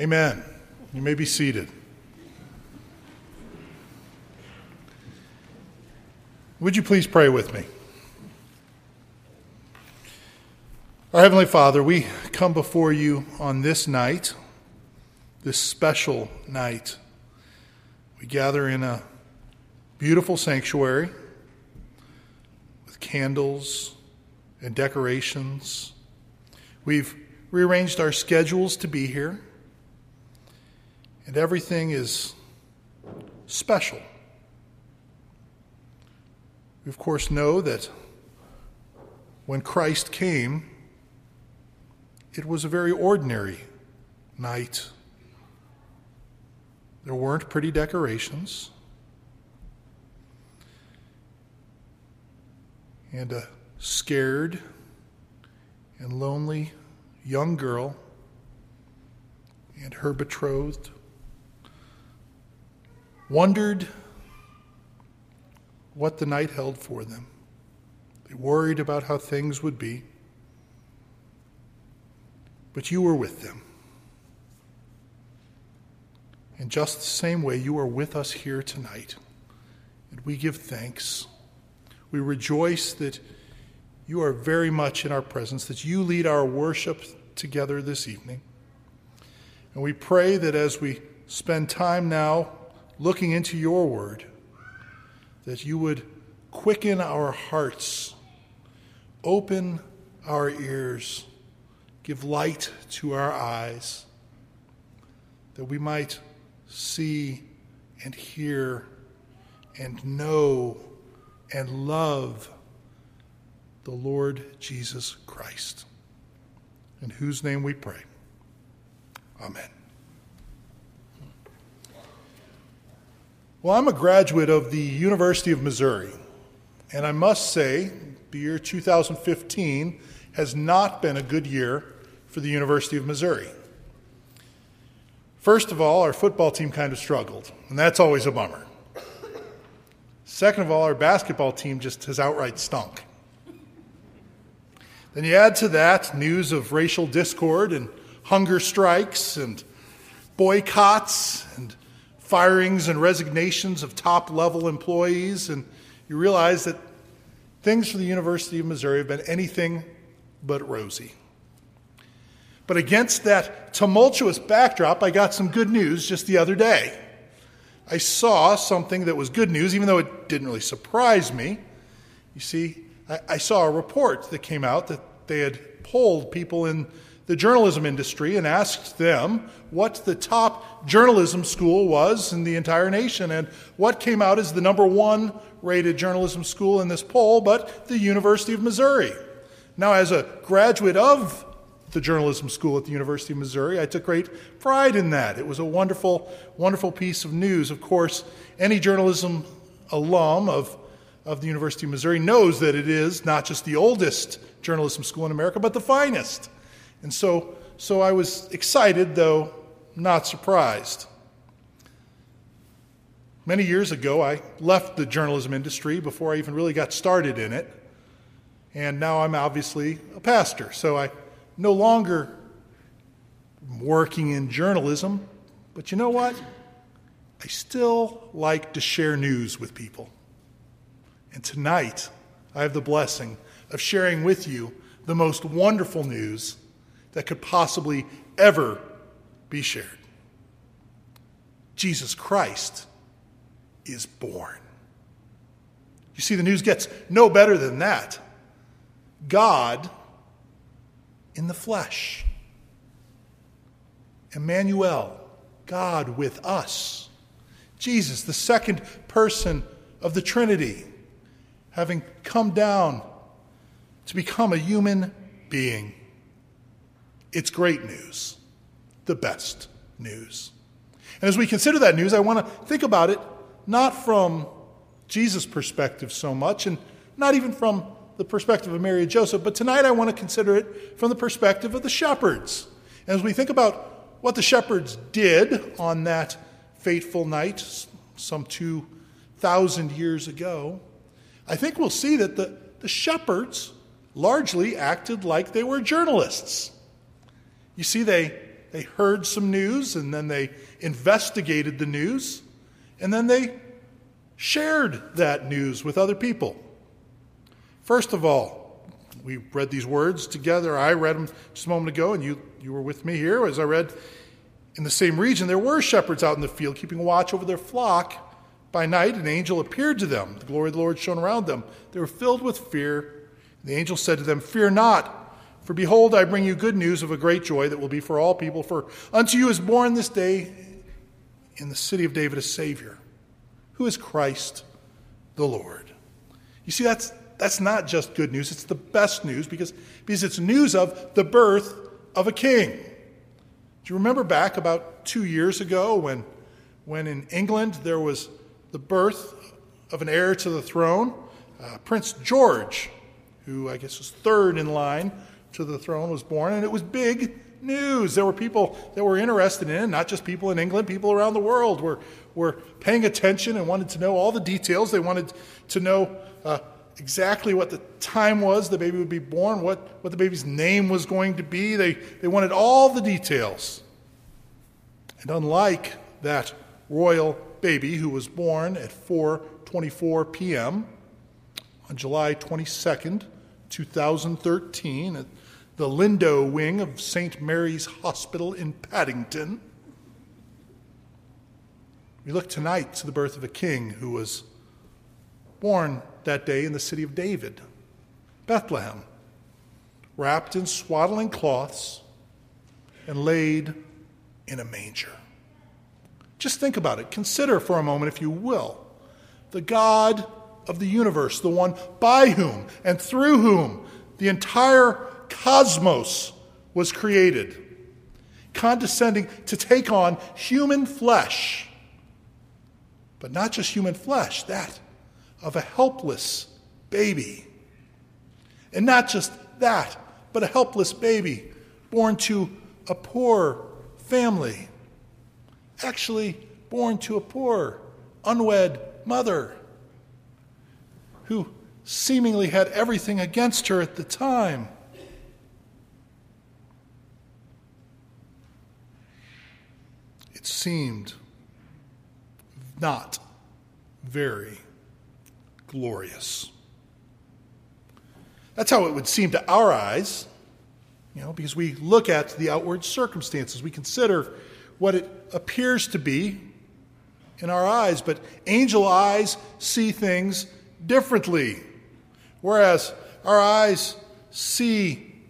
Amen. You may be seated. Would you please pray with me? Our Heavenly Father, we come before you on this night, this special night. We gather in a beautiful sanctuary with candles and decorations. We've rearranged our schedules to be here, and everything is special. We, of course, know that when Christ came, it was a very ordinary night. There weren't pretty decorations. And a scared and lonely young girl and her betrothed wondered what the night held for them. They worried about how things would be. But you were with them. In just the same way, you are with us here tonight. And we give thanks. We rejoice that you are very much in our presence, that you lead our worship together this evening. And we pray that as we spend time now looking into your word, that you would quicken our hearts, open our ears, give light to our eyes, that we might see and hear and know and love the Lord Jesus Christ, in whose name we pray. Amen. Well, I'm a graduate of the University of Missouri, and I must say, the year 2015 has not been a good year for the University of Missouri. First of all, our football team kind of struggled, and that's always a bummer. Second of all, our basketball team just has outright stunk. Then you add to that news of racial discord and hunger strikes and boycotts and firings and resignations of top level employees, and you realize that things for the University of Missouri have been anything but rosy. But against that tumultuous backdrop, I got some good news just the other day. I saw something that was good news, even though it didn't really surprise me. You see, I, I saw a report that came out that they had polled people in the journalism industry and asked them what the top journalism school was in the entire nation. And what came out as the number one rated journalism school in this poll, but the University of Missouri. Now, as a graduate of the journalism school at the University of Missouri, I took great pride in that. It was a wonderful, wonderful piece of news. Of course, any journalism alum of, of the University of Missouri knows that it is not just the oldest journalism school in America, but the finest. And so, so I was excited, though not surprised. Many years ago, I left the journalism industry before I even really got started in it. And now I'm obviously a pastor, so I no longer working in journalism. But you know what? I still like to share news with people. And tonight, I have the blessing of sharing with you the most wonderful news that could possibly ever be shared. Jesus Christ is born. You see, the news gets no better than that. God in the flesh. Emmanuel, God with us. Jesus, the second person of the Trinity, having come down to become a human being. It's great news, the best news. And as we consider that news, I want to think about it not from Jesus' perspective so much, and not even from the perspective of Mary and Joseph, but tonight I want to consider it from the perspective of the shepherds. And as we think about what the shepherds did on that fateful night, some 2,000 years ago, I think we'll see that the, the shepherds largely acted like they were journalists. You see, they, they heard some news and then they investigated the news and then they shared that news with other people. First of all, we read these words together. I read them just a moment ago, and you, you were with me here as I read in the same region. There were shepherds out in the field keeping watch over their flock. By night, an angel appeared to them. The glory of the Lord shone around them. They were filled with fear. The angel said to them, Fear not, for behold, I bring you good news of a great joy that will be for all people. For unto you is born this day in the city of David a Savior, who is Christ the Lord. You see, that's, that's not just good news, it's the best news because, because it's news of the birth of a king. Do you remember back about two years ago when, when in England there was the birth of an heir to the throne. Uh, Prince George, who I guess was third in line to the throne, was born, and it was big news. There were people that were interested in it, not just people in England, people around the world were, were paying attention and wanted to know all the details. They wanted to know uh, exactly what the time was the baby would be born, what, what the baby's name was going to be. They, they wanted all the details. And unlike that royal baby who was born at 4:24 p.m. on July 22nd, 2013 at the Lindo wing of St. Mary's Hospital in Paddington. We look tonight to the birth of a king who was born that day in the city of David, Bethlehem, wrapped in swaddling cloths and laid in a manger. Just think about it. Consider for a moment, if you will, the God of the universe, the one by whom and through whom the entire cosmos was created, condescending to take on human flesh. But not just human flesh, that of a helpless baby. And not just that, but a helpless baby born to a poor family actually born to a poor, unwed mother who seemingly had everything against her at the time. It seemed not very glorious. That's how it would seem to our eyes, you know, because we look at the outward circumstances. We consider what it appears to be in our eyes, but angel eyes see things differently. Whereas our eyes see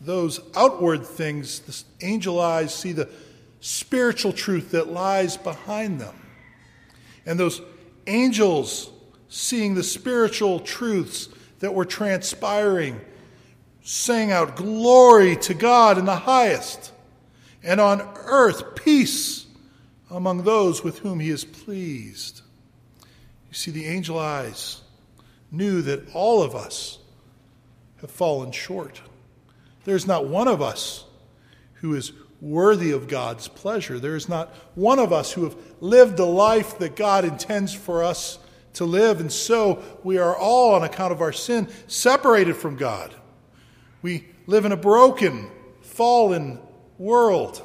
those outward things, the angel eyes see the spiritual truth that lies behind them. And those angels seeing the spiritual truths that were transpiring sang out, Glory to God in the highest and on earth peace among those with whom he is pleased. You see, the angel eyes knew that all of us have fallen short. There's not one of us who is worthy of God's pleasure. There is not one of us who have lived the life that God intends for us to live. And so we are all, on account of our sin, separated from God. We live in a broken, fallen world.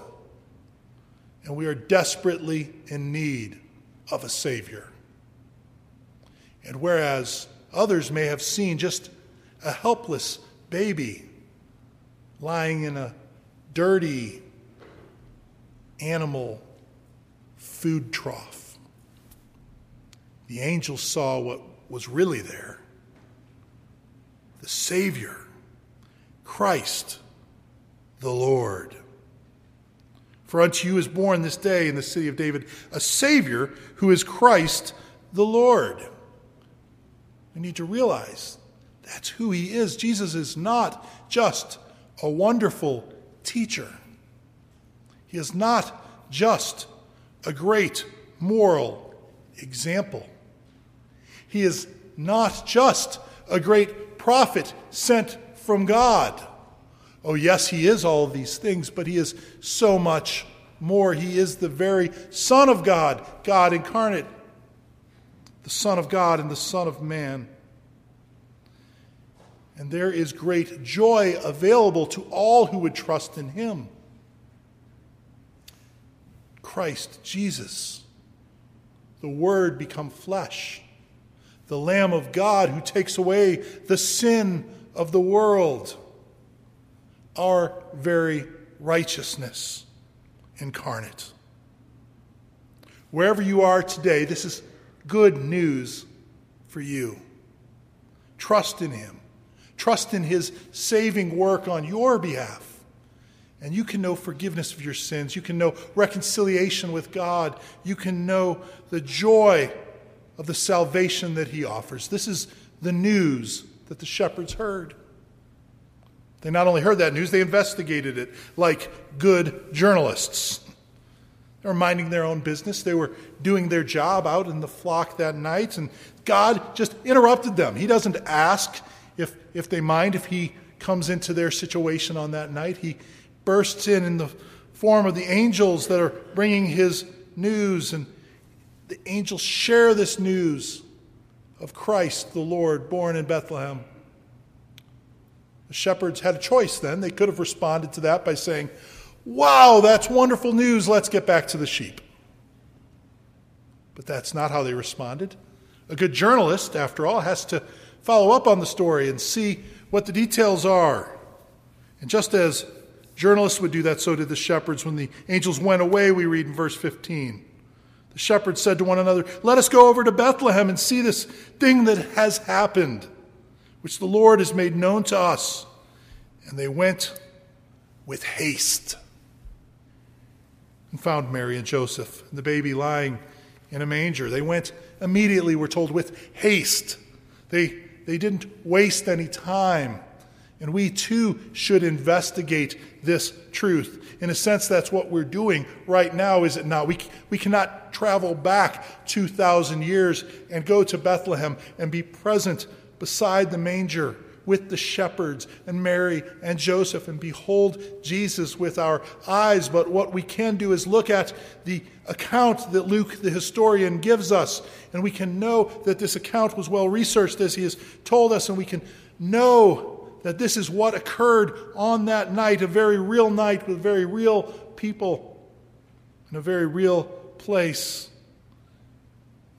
And we are desperately in need of a Savior. And whereas others may have seen just a helpless baby lying in a dirty animal food trough, the angels saw what was really there the Savior, Christ, the Lord. For unto you is born this day in the city of David a Savior who is Christ the Lord. We need to realize that's who he is. Jesus is not just a wonderful teacher, he is not just a great moral example. He is not just a great prophet sent from God. Oh, yes, he is all these things, but he is so much more. He is the very Son of God, God incarnate, the Son of God and the Son of Man. And there is great joy available to all who would trust in him. Christ Jesus, the Word become flesh, the Lamb of God who takes away the sin of the world, our very righteousness incarnate. Wherever you are today, this is good news for you. Trust in Him, trust in His saving work on your behalf. And you can know forgiveness of your sins. You can know reconciliation with God. You can know the joy of the salvation that He offers. This is the news that the shepherds heard. They not only heard that news, they investigated it like good journalists. They were minding their own business. They were doing their job out in the flock that night, and God just interrupted them. He doesn't ask if, if they mind if He comes into their situation on that night. He bursts in in the form of the angels that are bringing His news, and the angels share this news of Christ the Lord born in Bethlehem. The shepherds had a choice then. They could have responded to that by saying, Wow, that's wonderful news. Let's get back to the sheep. But that's not how they responded. A good journalist, after all, has to follow up on the story and see what the details are. And just as journalists would do that, so did the shepherds. When the angels went away, we read in verse 15. The shepherds said to one another, Let us go over to Bethlehem and see this thing that has happened, which the Lord has made known to us. And they went with haste and found Mary and Joseph and the baby lying in a manger. They went immediately, we're told, with haste. They, they didn't waste any time. And we too should investigate this truth. In a sense, that's what we're doing right now, is it not? We, we cannot travel back 2,000 years and go to Bethlehem and be present beside the manger with the shepherds and Mary and Joseph and behold Jesus with our eyes. But what we can do is look at the account that Luke, the historian, gives us, and we can know that this account was well researched as he has told us, and we can know that this is what occurred on that night, a very real night with very real people in a very real place.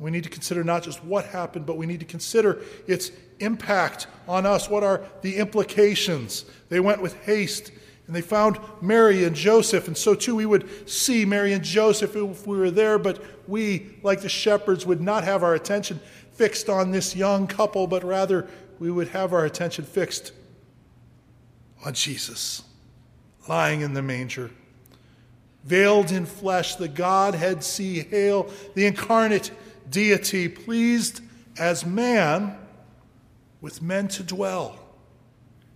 We need to consider not just what happened, but we need to consider its impact on us? What are the implications? They went with haste and they found Mary and Joseph, and so too we would see Mary and Joseph if we were there, but we, like the shepherds, would not have our attention fixed on this young couple, but rather we would have our attention fixed on Jesus, lying in the manger. Veiled in flesh, the Godhead see hail, the incarnate deity, pleased as man with men to dwell.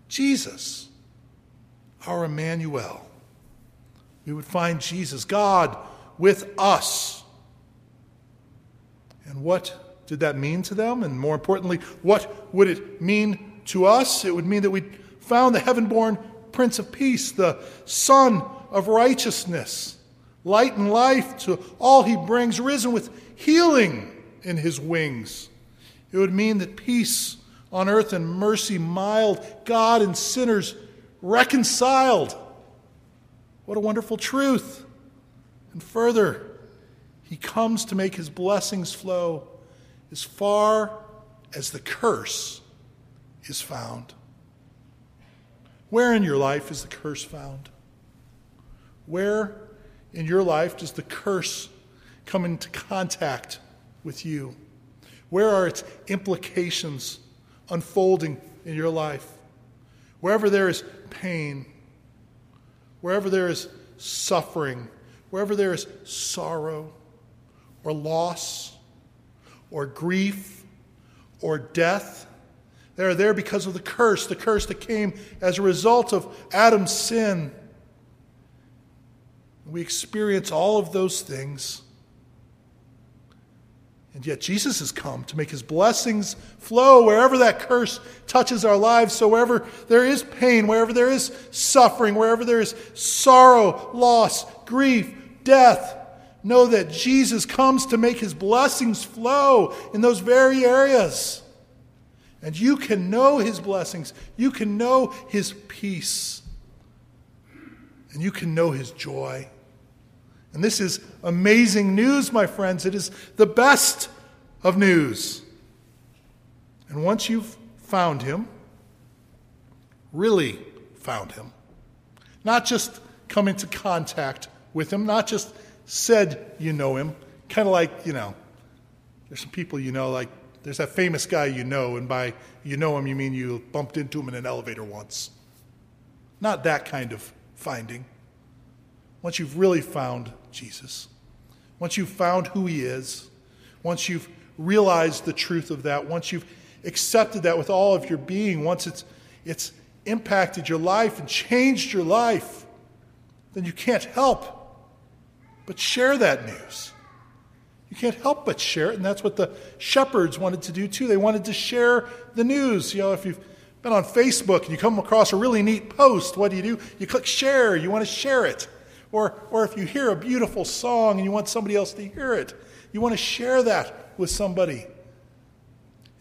Jesus, our Emmanuel. We would find Jesus, God with us. And what did that mean to them? And more importantly, what would it mean to us? It would mean that we found the heaven born Prince of Peace, the Sun of Righteousness, light and life to all he brings, risen with healing in his wings. It would mean that peace on earth and mercy mild, God and sinners reconciled. What a wonderful truth. And further, he comes to make his blessings flow as far as the curse is found. Where in your life is the curse found? Where in your life does the curse come into contact with you? Where are its implications unfolding in your life. Wherever there is pain, wherever there is suffering, wherever there is sorrow or loss or grief or death, they are there because of the curse, the curse that came as a result of Adam's sin. We experience all of those things and yet Jesus has come to make his blessings flow wherever that curse touches our lives. So wherever there is pain, wherever there is suffering, wherever there is sorrow, loss, grief, death, know that Jesus comes to make his blessings flow in those very areas. And you can know his blessings. You can know his peace. And you can know his joy. And this is amazing news, my friends. It is the best of news. And once you've found him, really found him, not just come into contact with him, not just said you know him, kind of like, you know, there's some people you know, like there's that famous guy you know, and by you know him, you mean you bumped into him in an elevator once. Not that kind of finding. Once you've really found Jesus, once you've found who he is, once you've realized the truth of that, once you've accepted that with all of your being, once it's, it's impacted your life and changed your life, then you can't help but share that news. You can't help but share it, and that's what the shepherds wanted to do too. They wanted to share the news. You know, if you've been on Facebook and you come across a really neat post, what do you do? You click share, you want to share it. Or, or if you hear a beautiful song and you want somebody else to hear it, you want to share that with somebody.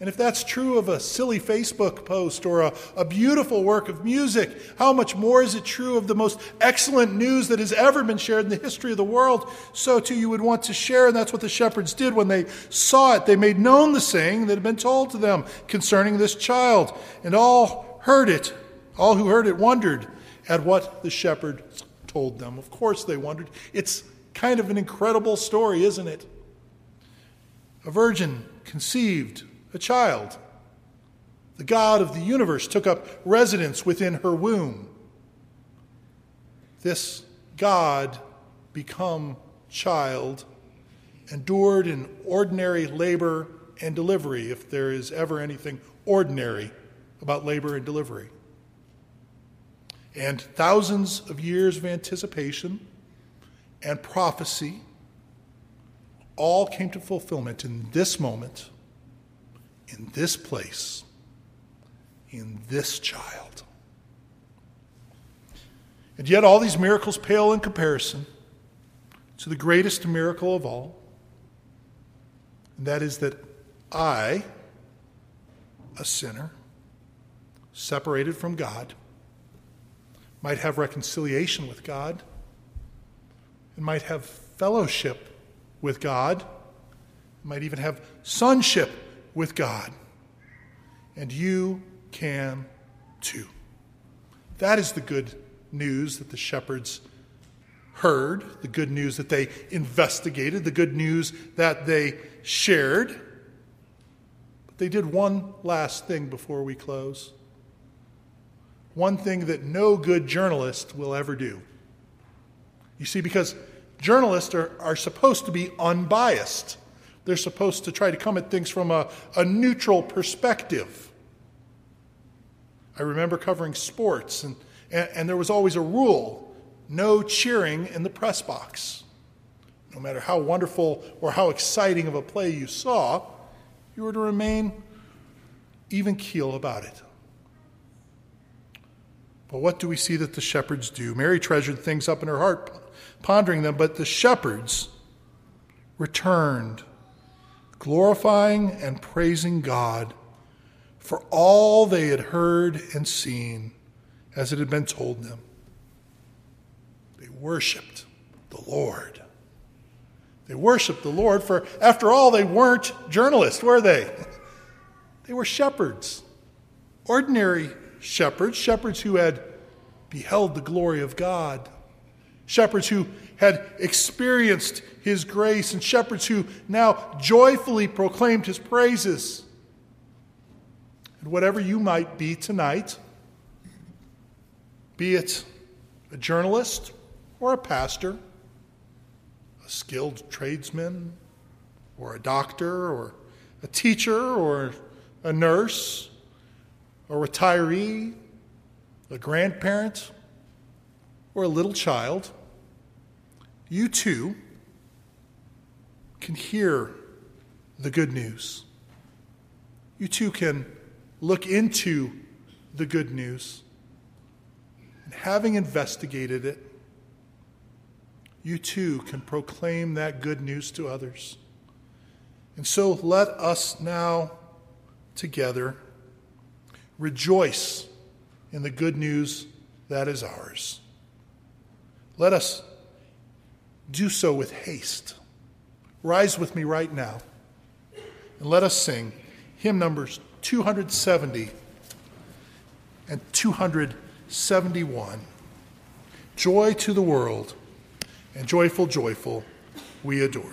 And if that's true of a silly Facebook post or a, a, beautiful work of music, how much more is it true of the most excellent news that has ever been shared in the history of the world? So too you would want to share, and that's what the shepherds did when they saw it. They made known the saying that had been told to them concerning this child, and all heard it. All who heard it wondered at what the shepherds told them. Of course they wondered. It's kind of an incredible story, isn't it? A virgin conceived a child. The God of the universe took up residence within her womb. This God, become child, endured in ordinary labor and delivery, if there is ever anything ordinary about labor and delivery. And thousands of years of anticipation and prophecy all came to fulfillment in this moment in this place, in this child. And yet, all these miracles pale in comparison to the greatest miracle of all, and that is that I, a sinner, separated from God, might have reconciliation with God, and might have fellowship with God, might even have sonship with God. And you can too. That is the good news that the shepherds heard, the good news that they investigated, the good news that they shared. But they did one last thing before we close. One thing that no good journalist will ever do. You see, because journalists are, are supposed to be unbiased. They're supposed to try to come at things from a, a neutral perspective. I remember covering sports, and, and, and there was always a rule no cheering in the press box. No matter how wonderful or how exciting of a play you saw, you were to remain even keel about it. But what do we see that the shepherds do? Mary treasured things up in her heart, pondering them, but the shepherds returned glorifying and praising God for all they had heard and seen as it had been told them. They worshiped the Lord. They worshiped the Lord, for after all, they weren't journalists, were they? They were shepherds, ordinary shepherds, shepherds who had beheld the glory of God, shepherds who had experienced his grace, and shepherds who now joyfully proclaimed his praises. And whatever you might be tonight, be it a journalist or a pastor, a skilled tradesman or a doctor or a teacher or a nurse, a retiree, a grandparent, or a little child, you too can hear the good news. You too can look into the good news. And having investigated it, you too can proclaim that good news to others. And so let us now together rejoice in the good news that is ours. Let us do so with haste. Rise with me right now and let us sing hymn numbers 270 and 271. Joy to the world and joyful, joyful, we adore.